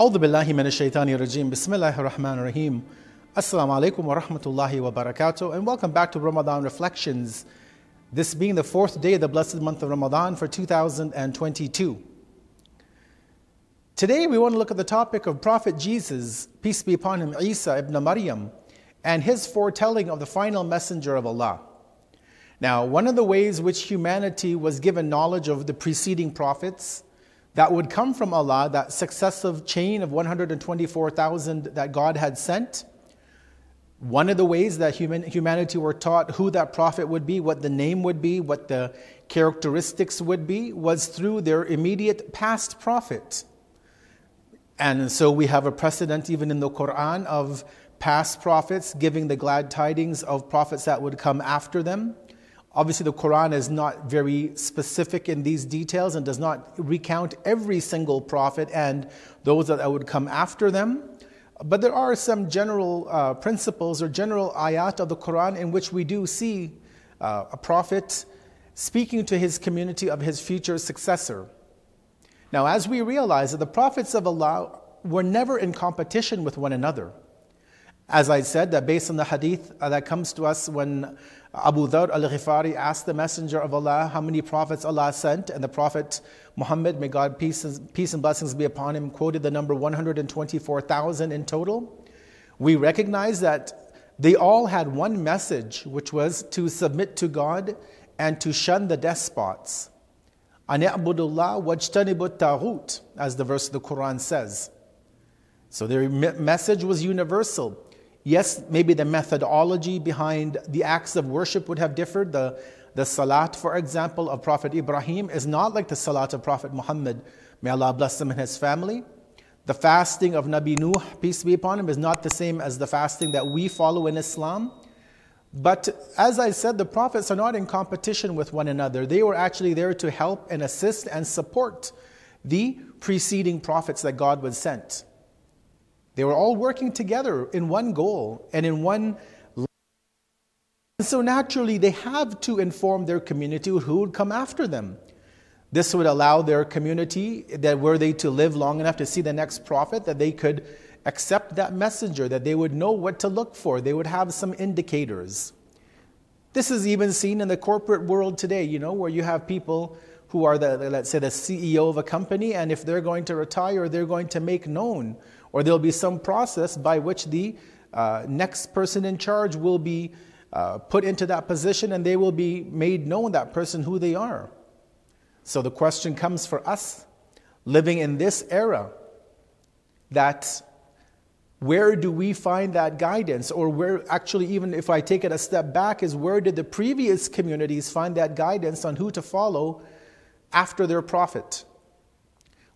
أعوذ بالله من الشيطان الرجيم بسم الله الرحمن الرحيم Assalamu alaikum wa rahmatullahi wa barakatuh and welcome back to Ramadan Reflections this being the fourth day of the blessed month of Ramadan for 2022 Today we want to look at the topic of Prophet Jesus peace be upon him Isa ibn Maryam and his foretelling of the final messenger of Allah Now one of the ways which humanity was given knowledge of the preceding prophets that would come from Allah, that successive chain of 124,000 that God had sent. One of the ways that human, humanity were taught who that prophet would be, what the name would be, what the characteristics would be, was through their immediate past prophet. And so we have a precedent even in the Quran of past prophets giving the glad tidings of prophets that would come after them. Obviously, the Quran is not very specific in these details and does not recount every single prophet and those that would come after them. But there are some general uh, principles or general ayat of the Quran in which we do see uh, a prophet speaking to his community of his future successor. Now, as we realize that the prophets of Allah were never in competition with one another. As I said, that based on the hadith uh, that comes to us when Abu Dhar al Ghifari asked the Messenger of Allah how many prophets Allah sent, and the Prophet Muhammad, may God peace, peace and blessings be upon him, quoted the number 124,000 in total. We recognize that they all had one message, which was to submit to God and to shun the despots. An'abudullah wajtanibut taghut, as the verse of the Quran says. So their message was universal. Yes, maybe the methodology behind the acts of worship would have differed. The, the salat, for example, of Prophet Ibrahim is not like the salat of Prophet Muhammad. May Allah bless him and his family. The fasting of Nabi Nuh, peace be upon him, is not the same as the fasting that we follow in Islam. But as I said, the prophets are not in competition with one another. They were actually there to help and assist and support the preceding prophets that God was sent. They were all working together in one goal and in one. And so naturally, they have to inform their community who would come after them. This would allow their community, that were they to live long enough to see the next prophet, that they could accept that messenger, that they would know what to look for. They would have some indicators. This is even seen in the corporate world today, you know, where you have people who are the, let's say, the CEO of a company, and if they're going to retire, they're going to make known or there'll be some process by which the uh, next person in charge will be uh, put into that position and they will be made known, that person, who they are. So the question comes for us living in this era that where do we find that guidance? Or where, actually, even if I take it a step back, is where did the previous communities find that guidance on who to follow after their prophet?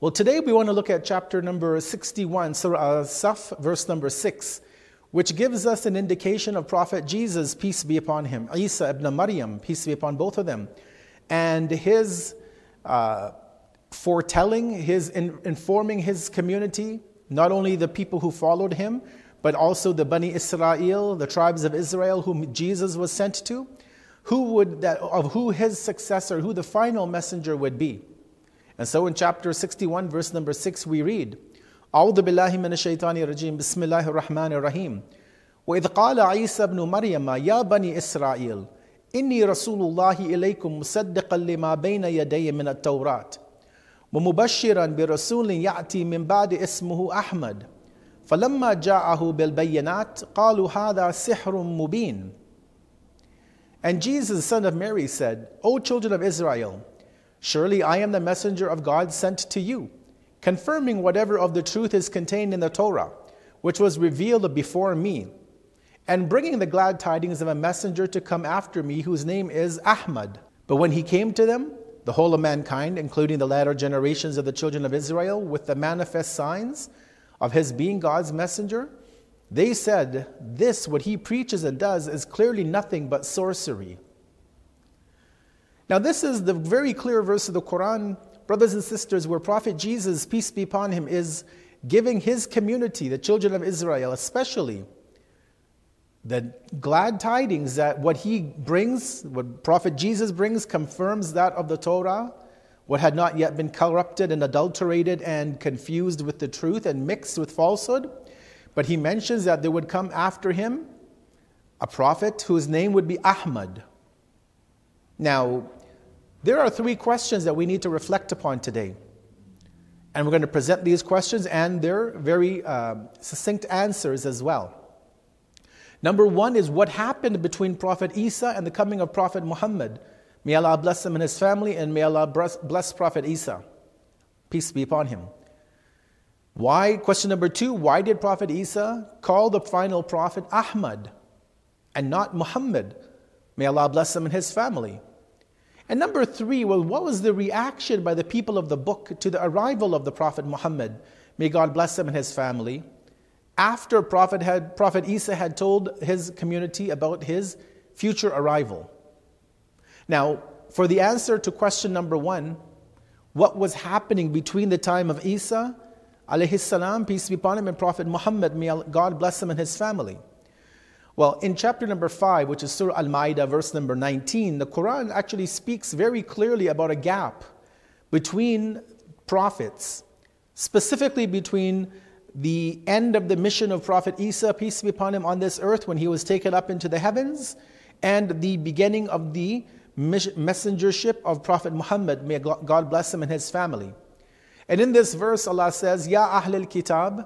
Well, today we want to look at chapter number 61, Surah Saf, verse number 6, which gives us an indication of Prophet Jesus, peace be upon him, Isa ibn Maryam, peace be upon both of them, and his uh, foretelling, his in, informing his community, not only the people who followed him, but also the Bani Israel, the tribes of Israel whom Jesus was sent to, who would that, of who his successor, who the final messenger would be. And so in chapter 61, verse number 6, we read, أعوذ بالله من الشيطان الرجيم بسم الله الرحمن الرحيم وإذ قال عيسى ابن مريم يا بني إسرائيل إني رسول الله إليكم مصدقا لما بين يدي من التوراة ومبشرا برسول يأتي من بعد اسمه أحمد فلما جاءه بالبينات قالوا هذا سحر مبين And Jesus, son of Mary, said, O children of Israel, Surely I am the messenger of God sent to you, confirming whatever of the truth is contained in the Torah, which was revealed before me, and bringing the glad tidings of a messenger to come after me, whose name is Ahmad. But when he came to them, the whole of mankind, including the latter generations of the children of Israel, with the manifest signs of his being God's messenger, they said, This, what he preaches and does, is clearly nothing but sorcery. Now, this is the very clear verse of the Quran, brothers and sisters, where Prophet Jesus, peace be upon him, is giving his community, the children of Israel especially, the glad tidings that what he brings, what Prophet Jesus brings, confirms that of the Torah, what had not yet been corrupted and adulterated and confused with the truth and mixed with falsehood. But he mentions that there would come after him a prophet whose name would be Ahmad. Now, there are three questions that we need to reflect upon today. And we're going to present these questions and their very uh, succinct answers as well. Number one is what happened between Prophet Isa and the coming of Prophet Muhammad. May Allah bless him and his family, and may Allah bless Prophet Isa. Peace be upon him. Why? Question number two Why did Prophet Isa call the final prophet Ahmad and not Muhammad? May Allah bless him and his family. And number three, well, what was the reaction by the people of the book to the arrival of the Prophet Muhammad? May God bless him and his family after Prophet, had, Prophet Isa had told his community about his future arrival. Now, for the answer to question number one, what was happening between the time of Isa, alayhi salam, peace be upon him, and Prophet Muhammad, may God bless him and his family? Well, in chapter number 5, which is Surah Al Ma'idah, verse number 19, the Quran actually speaks very clearly about a gap between prophets, specifically between the end of the mission of Prophet Isa, peace be upon him, on this earth when he was taken up into the heavens, and the beginning of the messengership of Prophet Muhammad. May God bless him and his family. And in this verse, Allah says, Ya Ahl al Kitab,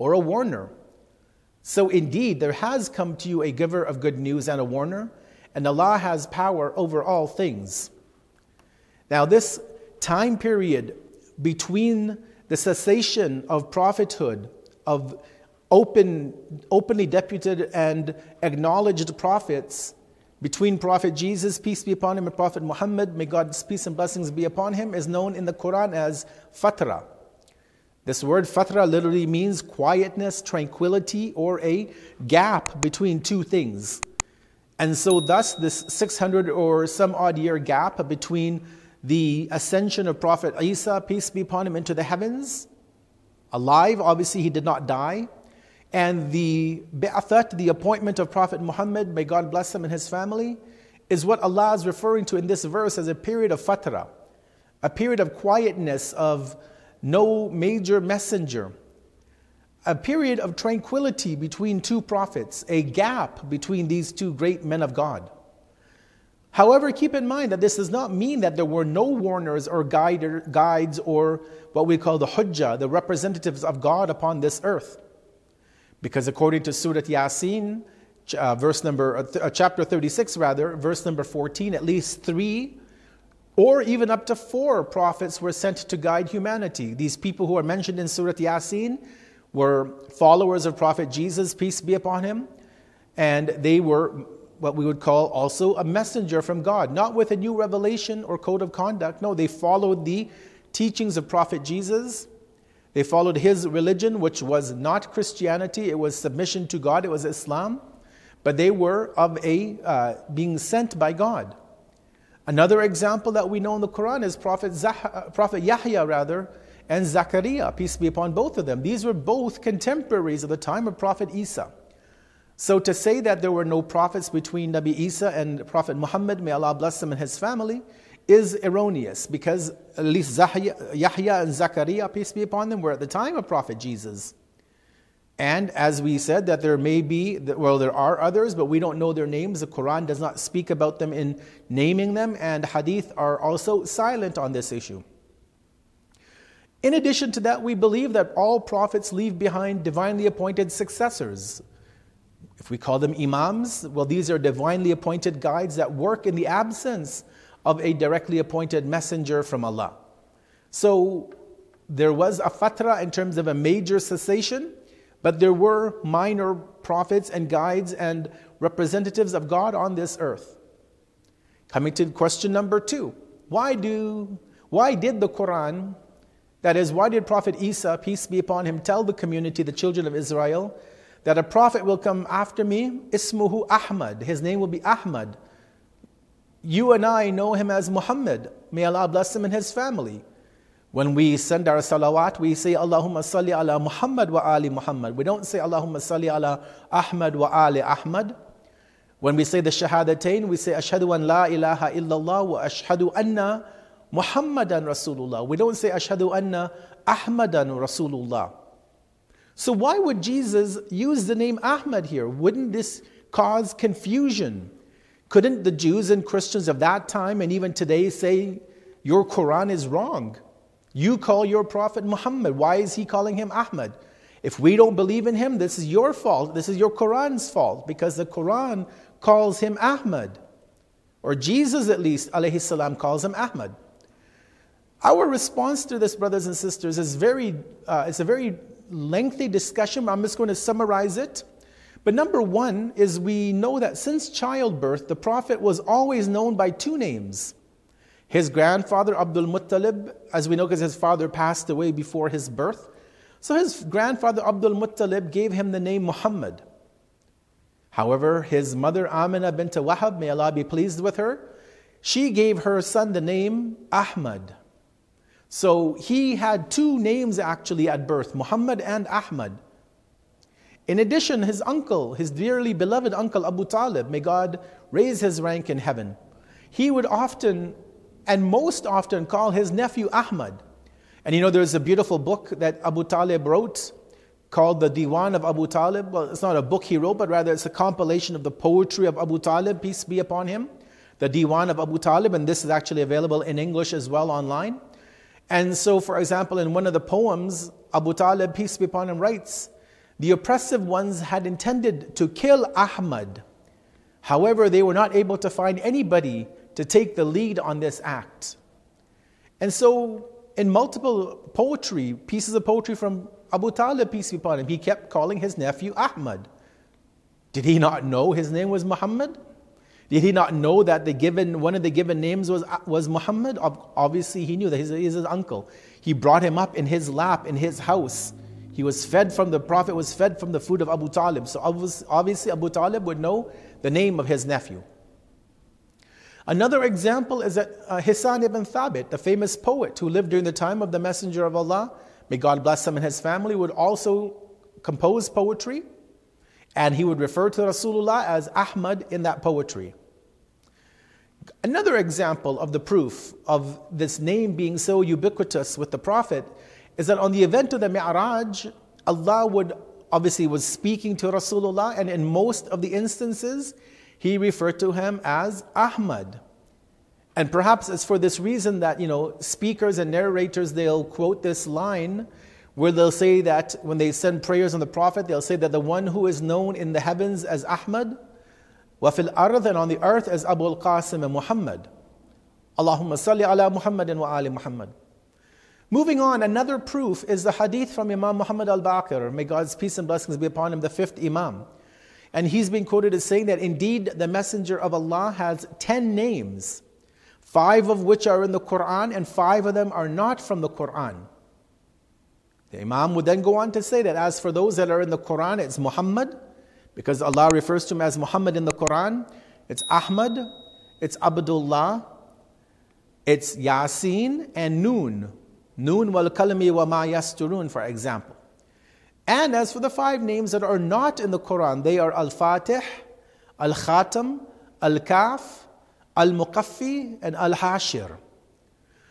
or a warner. So indeed, there has come to you a giver of good news and a warner, and Allah has power over all things. Now, this time period between the cessation of prophethood, of open, openly deputed and acknowledged prophets between Prophet Jesus, peace be upon him, and Prophet Muhammad, may God's peace and blessings be upon him, is known in the Quran as fatra. This word fatra literally means quietness, tranquility, or a gap between two things. And so, thus, this 600 or some odd year gap between the ascension of Prophet Isa, peace be upon him, into the heavens, alive, obviously, he did not die and the bi'athat, the appointment of Prophet Muhammad, may God bless him and his family, is what Allah is referring to in this verse as a period of fatra, a period of quietness, of no major messenger, a period of tranquility between two prophets, a gap between these two great men of God. However, keep in mind that this does not mean that there were no warners or guides or what we call the hujjah, the representatives of God upon this earth. Because according to Surah Yasin, uh, verse number, uh, uh, chapter 36 rather, verse number 14, at least three or even up to four prophets were sent to guide humanity. These people who are mentioned in Surah Yasin were followers of Prophet Jesus, peace be upon him, and they were what we would call also a messenger from God, not with a new revelation or code of conduct. No, they followed the teachings of Prophet Jesus they followed his religion, which was not Christianity, it was submission to God, it was Islam, but they were of a uh, being sent by God. Another example that we know in the Quran is Prophet, Zah- uh, Prophet Yahya, rather, and Zachariah, peace be upon both of them. These were both contemporaries of the time of Prophet Isa. So to say that there were no prophets between Nabi Isa and Prophet Muhammad, may Allah bless him and his family, is erroneous because at least Yahya and Zachariah, peace be upon them, were at the time of Prophet Jesus. And as we said, that there may be, well, there are others, but we don't know their names. The Quran does not speak about them in naming them, and hadith are also silent on this issue. In addition to that, we believe that all prophets leave behind divinely appointed successors. If we call them imams, well, these are divinely appointed guides that work in the absence of a directly appointed messenger from Allah. So there was a fatra in terms of a major cessation, but there were minor prophets and guides and representatives of God on this earth. Coming to question number two why do Why did the Quran, that is, why did Prophet Isa, peace be upon him, tell the community, the children of Israel, that a prophet will come after me, Ismuhu Ahmad, his name will be Ahmad. You and I know him as Muhammad. May Allah bless him and his family. When we send our salawat, we say Allahumma salli ala Muhammad wa ali Muhammad. We don't say Allahumma salli ala Ahmad wa ali Ahmad. When we say the shahadatain, we say ashhadu an la ilaha illallah wa ashhadu anna Muhammadan Rasulullah. We don't say ashhadu anna Ahmadan Rasulullah. So why would Jesus use the name Ahmad here? Wouldn't this cause confusion? Couldn't the Jews and Christians of that time and even today say your Quran is wrong? You call your prophet Muhammad. Why is he calling him Ahmad? If we don't believe in him, this is your fault. This is your Quran's fault because the Quran calls him Ahmad. Or Jesus, at least, alayhi salam, calls him Ahmad. Our response to this, brothers and sisters, is very, uh, it's a very lengthy discussion. I'm just going to summarize it. But number one is we know that since childbirth, the Prophet was always known by two names. His grandfather, Abdul Muttalib, as we know because his father passed away before his birth. So his grandfather, Abdul Muttalib, gave him the name Muhammad. However, his mother, Amina bint Wahab, may Allah be pleased with her, she gave her son the name Ahmad. So he had two names actually at birth, Muhammad and Ahmad. In addition, his uncle, his dearly beloved uncle Abu Talib, may God raise his rank in heaven, he would often and most often call his nephew Ahmad. And you know, there's a beautiful book that Abu Talib wrote called the Diwan of Abu Talib. Well, it's not a book he wrote, but rather it's a compilation of the poetry of Abu Talib, peace be upon him. The Diwan of Abu Talib, and this is actually available in English as well online. And so, for example, in one of the poems, Abu Talib, peace be upon him, writes, The oppressive ones had intended to kill Ahmad. However, they were not able to find anybody to take the lead on this act. And so, in multiple poetry, pieces of poetry from Abu Talib, peace be upon him, he kept calling his nephew Ahmad. Did he not know his name was Muhammad? Did he not know that the given, one of the given names was, was Muhammad? Obviously, he knew that he's, he's his uncle. He brought him up in his lap, in his house. He was fed from the Prophet, was fed from the food of Abu Talib. So obviously, Abu Talib would know the name of his nephew. Another example is that uh, Hassan ibn Thabit, the famous poet who lived during the time of the Messenger of Allah, may God bless him and his family, would also compose poetry, and he would refer to Rasulullah as Ahmad in that poetry. Another example of the proof of this name being so ubiquitous with the Prophet is that on the event of the Mi'raj, Allah would obviously was speaking to Rasulullah, and in most of the instances, he referred to him as Ahmad. And perhaps it's for this reason that, you know, speakers and narrators, they'll quote this line where they'll say that when they send prayers on the Prophet, they'll say that the one who is known in the heavens as Ahmad, wafil ard, and on the earth as Abu al Qasim and Muhammad. Allahumma salli ala Muhammad wa ali Muhammad. Moving on, another proof is the hadith from Imam Muhammad al Baqir, may God's peace and blessings be upon him, the fifth Imam. And he's been quoted as saying that indeed the Messenger of Allah has 10 names, five of which are in the Quran and five of them are not from the Quran. The Imam would then go on to say that as for those that are in the Quran, it's Muhammad, because Allah refers to him as Muhammad in the Quran. It's Ahmad, it's Abdullah, it's Yasin, and Noon. Noon wal kalami wa ma yasturun, for example. And as for the five names that are not in the Quran, they are Al Fatih, Al Khatam, Al Kaf, Al Muqaffi, and Al Hashir.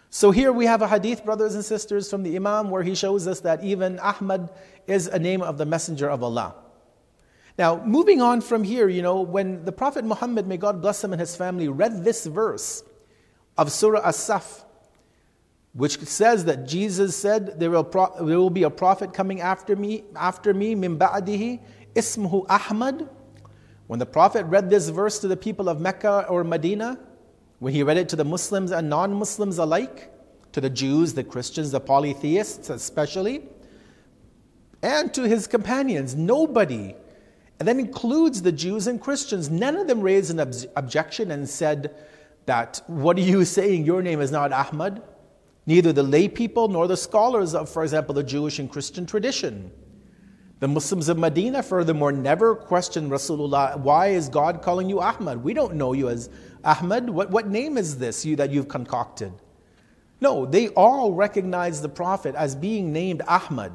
So here we have a hadith, brothers and sisters, from the Imam where he shows us that even Ahmad is a name of the Messenger of Allah. Now, moving on from here, you know, when the Prophet Muhammad, may God bless him and his family, read this verse of Surah As-Saf, which says that Jesus said, there will, pro- there will be a prophet coming after me, after me, min ba'dihi, ismuhu Ahmad. When the prophet read this verse to the people of Mecca or Medina, when he read it to the Muslims and non-Muslims alike, to the Jews, the Christians, the polytheists especially, and to his companions, nobody, and that includes the Jews and Christians, none of them raised an ob- objection and said that, what are you saying, your name is not Ahmad? Neither the lay people nor the scholars of, for example, the Jewish and Christian tradition. The Muslims of Medina, furthermore, never questioned Rasulullah, why is God calling you Ahmad? We don't know you as Ahmad. What, what name is this you that you've concocted? No, they all recognize the Prophet as being named Ahmad.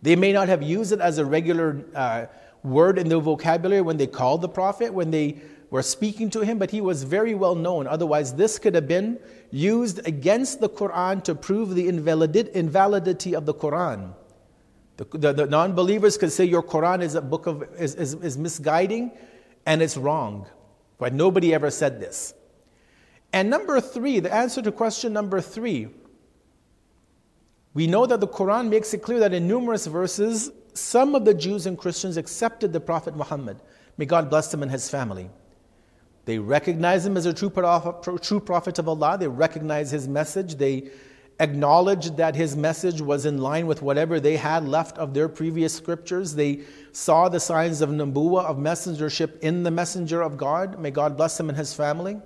They may not have used it as a regular uh, word in their vocabulary when they called the Prophet, when they were speaking to him, but he was very well known. Otherwise, this could have been used against the Quran to prove the invalidity of the Quran. The, the, the non believers could say your Quran is a book of, is, is, is misguiding and it's wrong. But nobody ever said this. And number three, the answer to question number three, we know that the Quran makes it clear that in numerous verses, some of the Jews and Christians accepted the Prophet Muhammad. May God bless him and his family. They recognize him as a true prophet, of Allah. They recognize his message. They acknowledged that his message was in line with whatever they had left of their previous scriptures. They saw the signs of nubuwa, of messengership in the messenger of God. May God bless him and his family.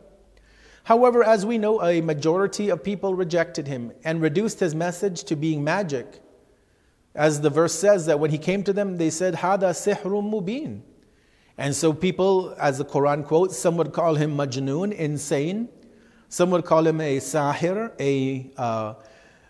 However, as we know, a majority of people rejected him and reduced his message to being magic. As the verse says, that when he came to them, they said, Hada sihrun mubin. And so people, as the Quran quotes, some would call him majnoon, insane. Some would call him a sahir, a, uh,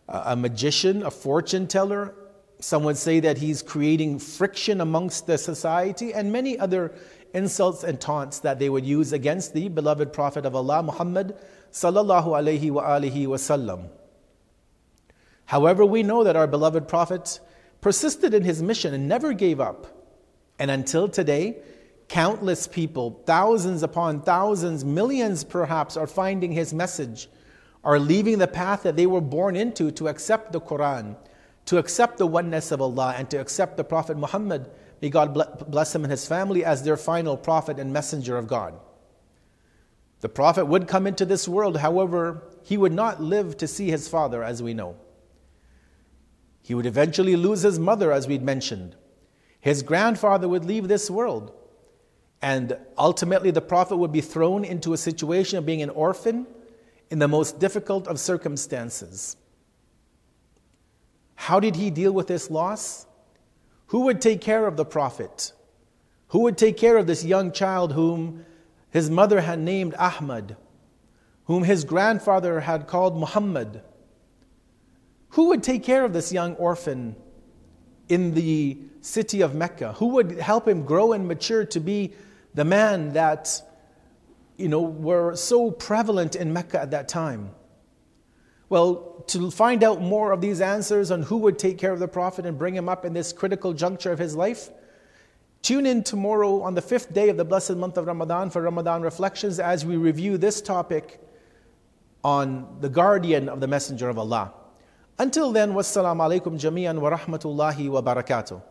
a magician, a fortune teller. Some would say that he's creating friction amongst the society, and many other insults and taunts that they would use against the beloved Prophet of Allah, Muhammad sallallahu alaihi wa alihi wasallam. However, we know that our beloved Prophet persisted in his mission and never gave up. And until today, Countless people, thousands upon thousands, millions perhaps, are finding his message, are leaving the path that they were born into to accept the Quran, to accept the oneness of Allah, and to accept the Prophet Muhammad, may God bless him and his family, as their final prophet and messenger of God. The Prophet would come into this world, however, he would not live to see his father, as we know. He would eventually lose his mother, as we'd mentioned. His grandfather would leave this world. And ultimately, the Prophet would be thrown into a situation of being an orphan in the most difficult of circumstances. How did he deal with this loss? Who would take care of the Prophet? Who would take care of this young child whom his mother had named Ahmad, whom his grandfather had called Muhammad? Who would take care of this young orphan in the city of Mecca? Who would help him grow and mature to be the man that you know were so prevalent in Mecca at that time. Well, to find out more of these answers on who would take care of the Prophet and bring him up in this critical juncture of his life, tune in tomorrow on the fifth day of the blessed month of Ramadan for Ramadan reflections as we review this topic on the guardian of the Messenger of Allah. Until then, wassalamu alaikum jami'an wa rahmatullahi wa barakatuh.